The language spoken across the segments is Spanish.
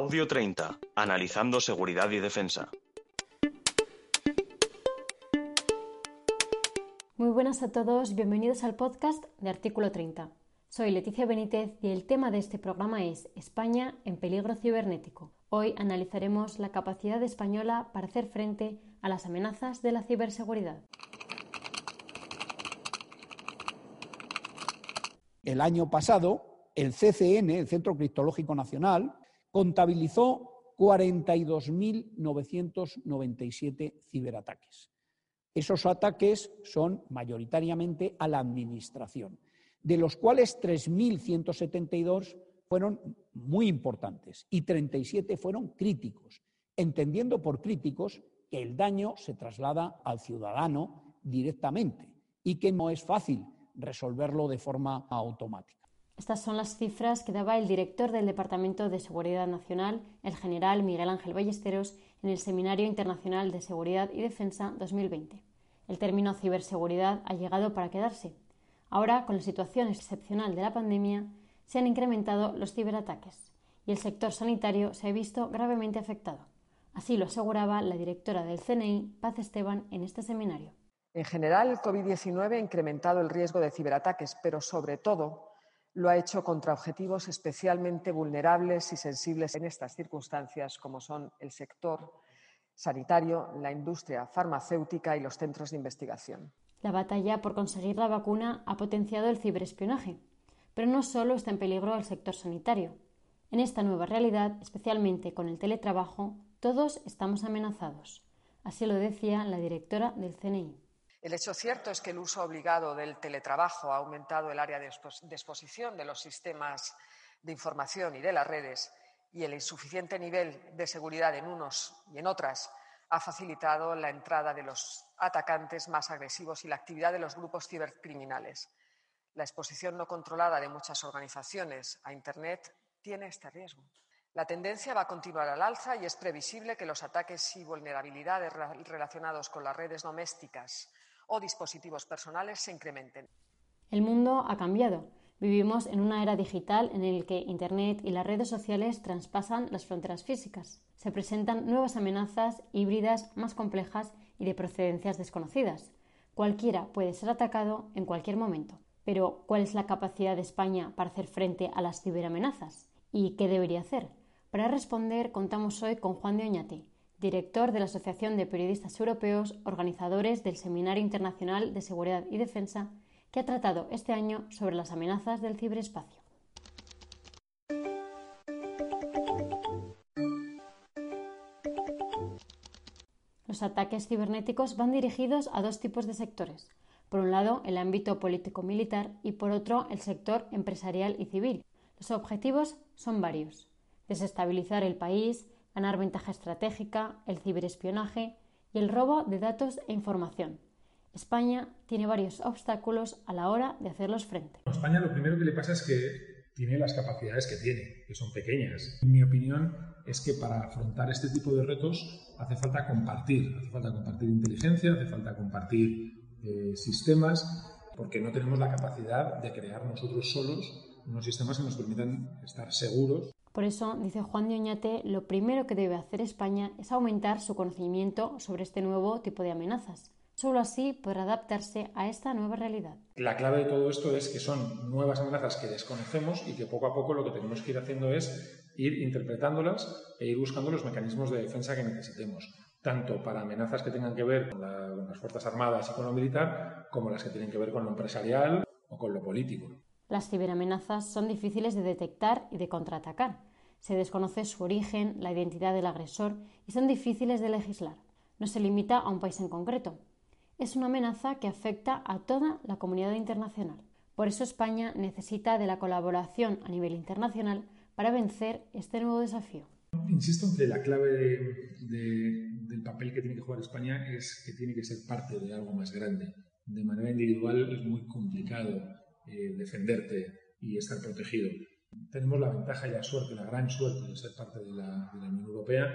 Audio 30. Analizando seguridad y defensa. Muy buenas a todos, bienvenidos al podcast de Artículo 30. Soy Leticia Benítez y el tema de este programa es España en peligro cibernético. Hoy analizaremos la capacidad española para hacer frente a las amenazas de la ciberseguridad. El año pasado, el CCN, el Centro Criptológico Nacional, contabilizó 42.997 ciberataques. Esos ataques son mayoritariamente a la Administración, de los cuales 3.172 fueron muy importantes y 37 fueron críticos, entendiendo por críticos que el daño se traslada al ciudadano directamente y que no es fácil resolverlo de forma automática. Estas son las cifras que daba el director del Departamento de Seguridad Nacional, el general Miguel Ángel Ballesteros, en el Seminario Internacional de Seguridad y Defensa 2020. El término ciberseguridad ha llegado para quedarse. Ahora, con la situación excepcional de la pandemia, se han incrementado los ciberataques y el sector sanitario se ha visto gravemente afectado. Así lo aseguraba la directora del CNI, Paz Esteban, en este seminario. En general, el COVID-19 ha incrementado el riesgo de ciberataques, pero sobre todo lo ha hecho contra objetivos especialmente vulnerables y sensibles en estas circunstancias, como son el sector sanitario, la industria farmacéutica y los centros de investigación. La batalla por conseguir la vacuna ha potenciado el ciberespionaje, pero no solo está en peligro el sector sanitario. En esta nueva realidad, especialmente con el teletrabajo, todos estamos amenazados. Así lo decía la directora del CNI. El hecho cierto es que el uso obligado del teletrabajo ha aumentado el área de exposición de los sistemas de información y de las redes y el insuficiente nivel de seguridad en unos y en otras ha facilitado la entrada de los atacantes más agresivos y la actividad de los grupos cibercriminales. La exposición no controlada de muchas organizaciones a Internet tiene este riesgo. La tendencia va a continuar al alza y es previsible que los ataques y vulnerabilidades relacionados con las redes domésticas o dispositivos personales se incrementen. El mundo ha cambiado. Vivimos en una era digital en la que Internet y las redes sociales traspasan las fronteras físicas. Se presentan nuevas amenazas híbridas más complejas y de procedencias desconocidas. Cualquiera puede ser atacado en cualquier momento. Pero, ¿cuál es la capacidad de España para hacer frente a las ciberamenazas? ¿Y qué debería hacer? Para responder, contamos hoy con Juan de Oñate, director de la Asociación de Periodistas Europeos, organizadores del Seminario Internacional de Seguridad y Defensa, que ha tratado este año sobre las amenazas del ciberespacio. Los ataques cibernéticos van dirigidos a dos tipos de sectores. Por un lado, el ámbito político-militar y por otro, el sector empresarial y civil. Los objetivos son varios. Desestabilizar el país, ganar ventaja estratégica, el ciberespionaje y el robo de datos e información. España tiene varios obstáculos a la hora de hacerlos frente. A España lo primero que le pasa es que tiene las capacidades que tiene, que son pequeñas. En mi opinión es que para afrontar este tipo de retos hace falta compartir, hace falta compartir inteligencia, hace falta compartir eh, sistemas, porque no tenemos la capacidad de crear nosotros solos unos sistemas que nos permitan estar seguros por eso, dice Juan de Oñate, lo primero que debe hacer España es aumentar su conocimiento sobre este nuevo tipo de amenazas. Solo así podrá adaptarse a esta nueva realidad. La clave de todo esto es que son nuevas amenazas que desconocemos y que poco a poco lo que tenemos que ir haciendo es ir interpretándolas e ir buscando los mecanismos de defensa que necesitemos, tanto para amenazas que tengan que ver con, con las Fuerzas Armadas y con lo militar, como las que tienen que ver con lo empresarial o con lo político. Las ciberamenazas son difíciles de detectar y de contraatacar. Se desconoce su origen, la identidad del agresor y son difíciles de legislar. No se limita a un país en concreto. Es una amenaza que afecta a toda la comunidad internacional. Por eso España necesita de la colaboración a nivel internacional para vencer este nuevo desafío. Insisto en que la clave del papel que tiene que jugar España es que tiene que ser parte de algo más grande. De manera individual es muy complicado eh, defenderte y estar protegido. Tenemos la ventaja y la suerte, la gran suerte de ser parte de la, de la Unión Europea.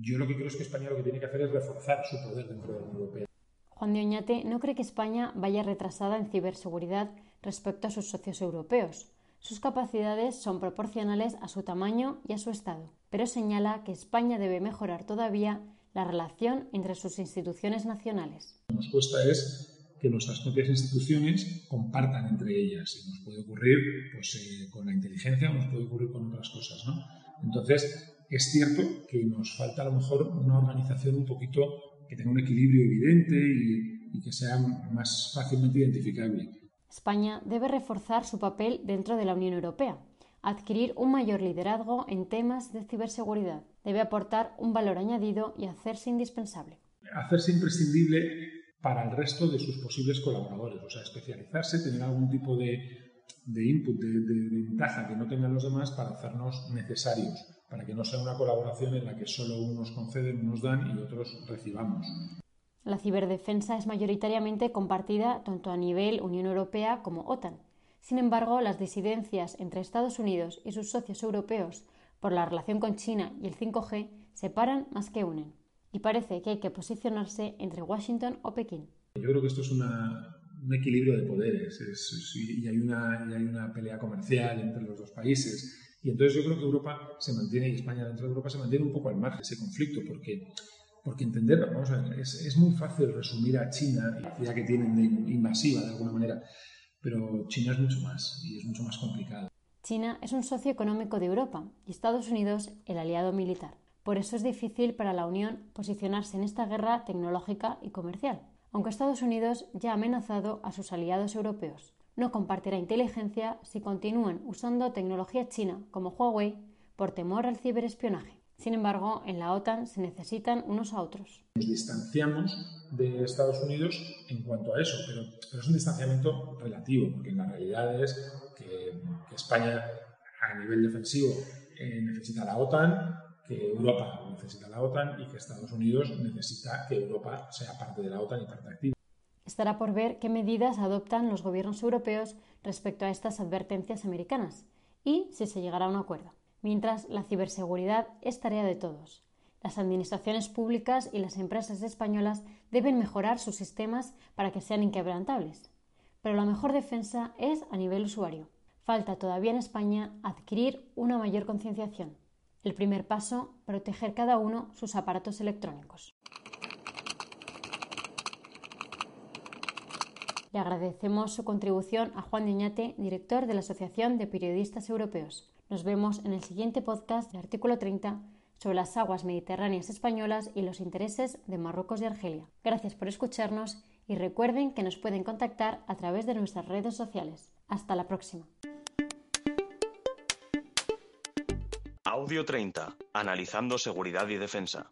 Yo lo que creo es que España lo que tiene que hacer es reforzar su poder dentro de la Unión Europea. Juan de Oñate no cree que España vaya retrasada en ciberseguridad respecto a sus socios europeos. Sus capacidades son proporcionales a su tamaño y a su Estado. pero señala que España debe mejorar todavía la relación entre sus instituciones nacionales. Nos cuesta es que nuestras propias instituciones compartan entre ellas. Y nos puede ocurrir pues, eh, con la inteligencia o nos puede ocurrir con otras cosas. ¿no? Entonces, es cierto que nos falta a lo mejor una organización un poquito que tenga un equilibrio evidente y, y que sea más fácilmente identificable. España debe reforzar su papel dentro de la Unión Europea, adquirir un mayor liderazgo en temas de ciberseguridad. Debe aportar un valor añadido y hacerse indispensable. Hacerse imprescindible para el resto de sus posibles colaboradores, o sea, especializarse, tener algún tipo de, de input, de, de, ventaja que no tengan los demás para hacernos necesarios, para que no sea una colaboración en la que solo unos conceden, unos dan y otros recibamos. La ciberdefensa es mayoritariamente compartida tanto a nivel Unión Europea como OTAN. Sin embargo, las disidencias entre Estados Unidos y sus socios europeos por la relación con China y el 5G separan más que unen. Y parece que hay que posicionarse entre Washington o Pekín. Yo creo que esto es una, un equilibrio de poderes es, es, y, hay una, y hay una pelea comercial entre los dos países. Y entonces yo creo que Europa se mantiene, y España dentro de Europa se mantiene un poco al margen de ese conflicto, porque porque entender, vamos a ver, es, es, muy fácil resumir a China, la ciudad que tienen de invasiva de alguna manera, pero China es mucho más y es mucho más complicado. China es un socio económico de Europa y Estados Unidos el aliado militar. Por eso es difícil para la Unión posicionarse en esta guerra tecnológica y comercial, aunque Estados Unidos ya ha amenazado a sus aliados europeos. No compartirá inteligencia si continúan usando tecnología china como Huawei por temor al ciberespionaje. Sin embargo, en la OTAN se necesitan unos a otros. Nos distanciamos de Estados Unidos en cuanto a eso, pero, es un distanciamiento relativo, porque la realidad es que, que España a nivel defensivo eh, necesita la OTAN, que Europa necesita la OTAN y que Estados Unidos necesita que Europa sea parte de la OTAN y parte activa. Estará por ver qué medidas adoptan los gobiernos europeos respecto a estas advertencias americanas y si se llegará a un acuerdo mientras la ciberseguridad es tarea de todos. Las administraciones públicas y las empresas españolas deben mejorar sus sistemas para que sean inquebrantables. Pero la mejor defensa es a nivel usuario. Falta todavía en España adquirir una mayor concienciación. El primer paso, proteger cada uno sus aparatos electrónicos. Le agradecemos su contribución a Juan Deñate, director de la Asociación de Periodistas Europeos. Nos vemos en el siguiente podcast de Artículo 30 sobre las aguas mediterráneas españolas y los intereses de Marruecos y Argelia. Gracias por escucharnos y recuerden que nos pueden contactar a través de nuestras redes sociales. Hasta la próxima. Audio 30. Analizando seguridad y defensa.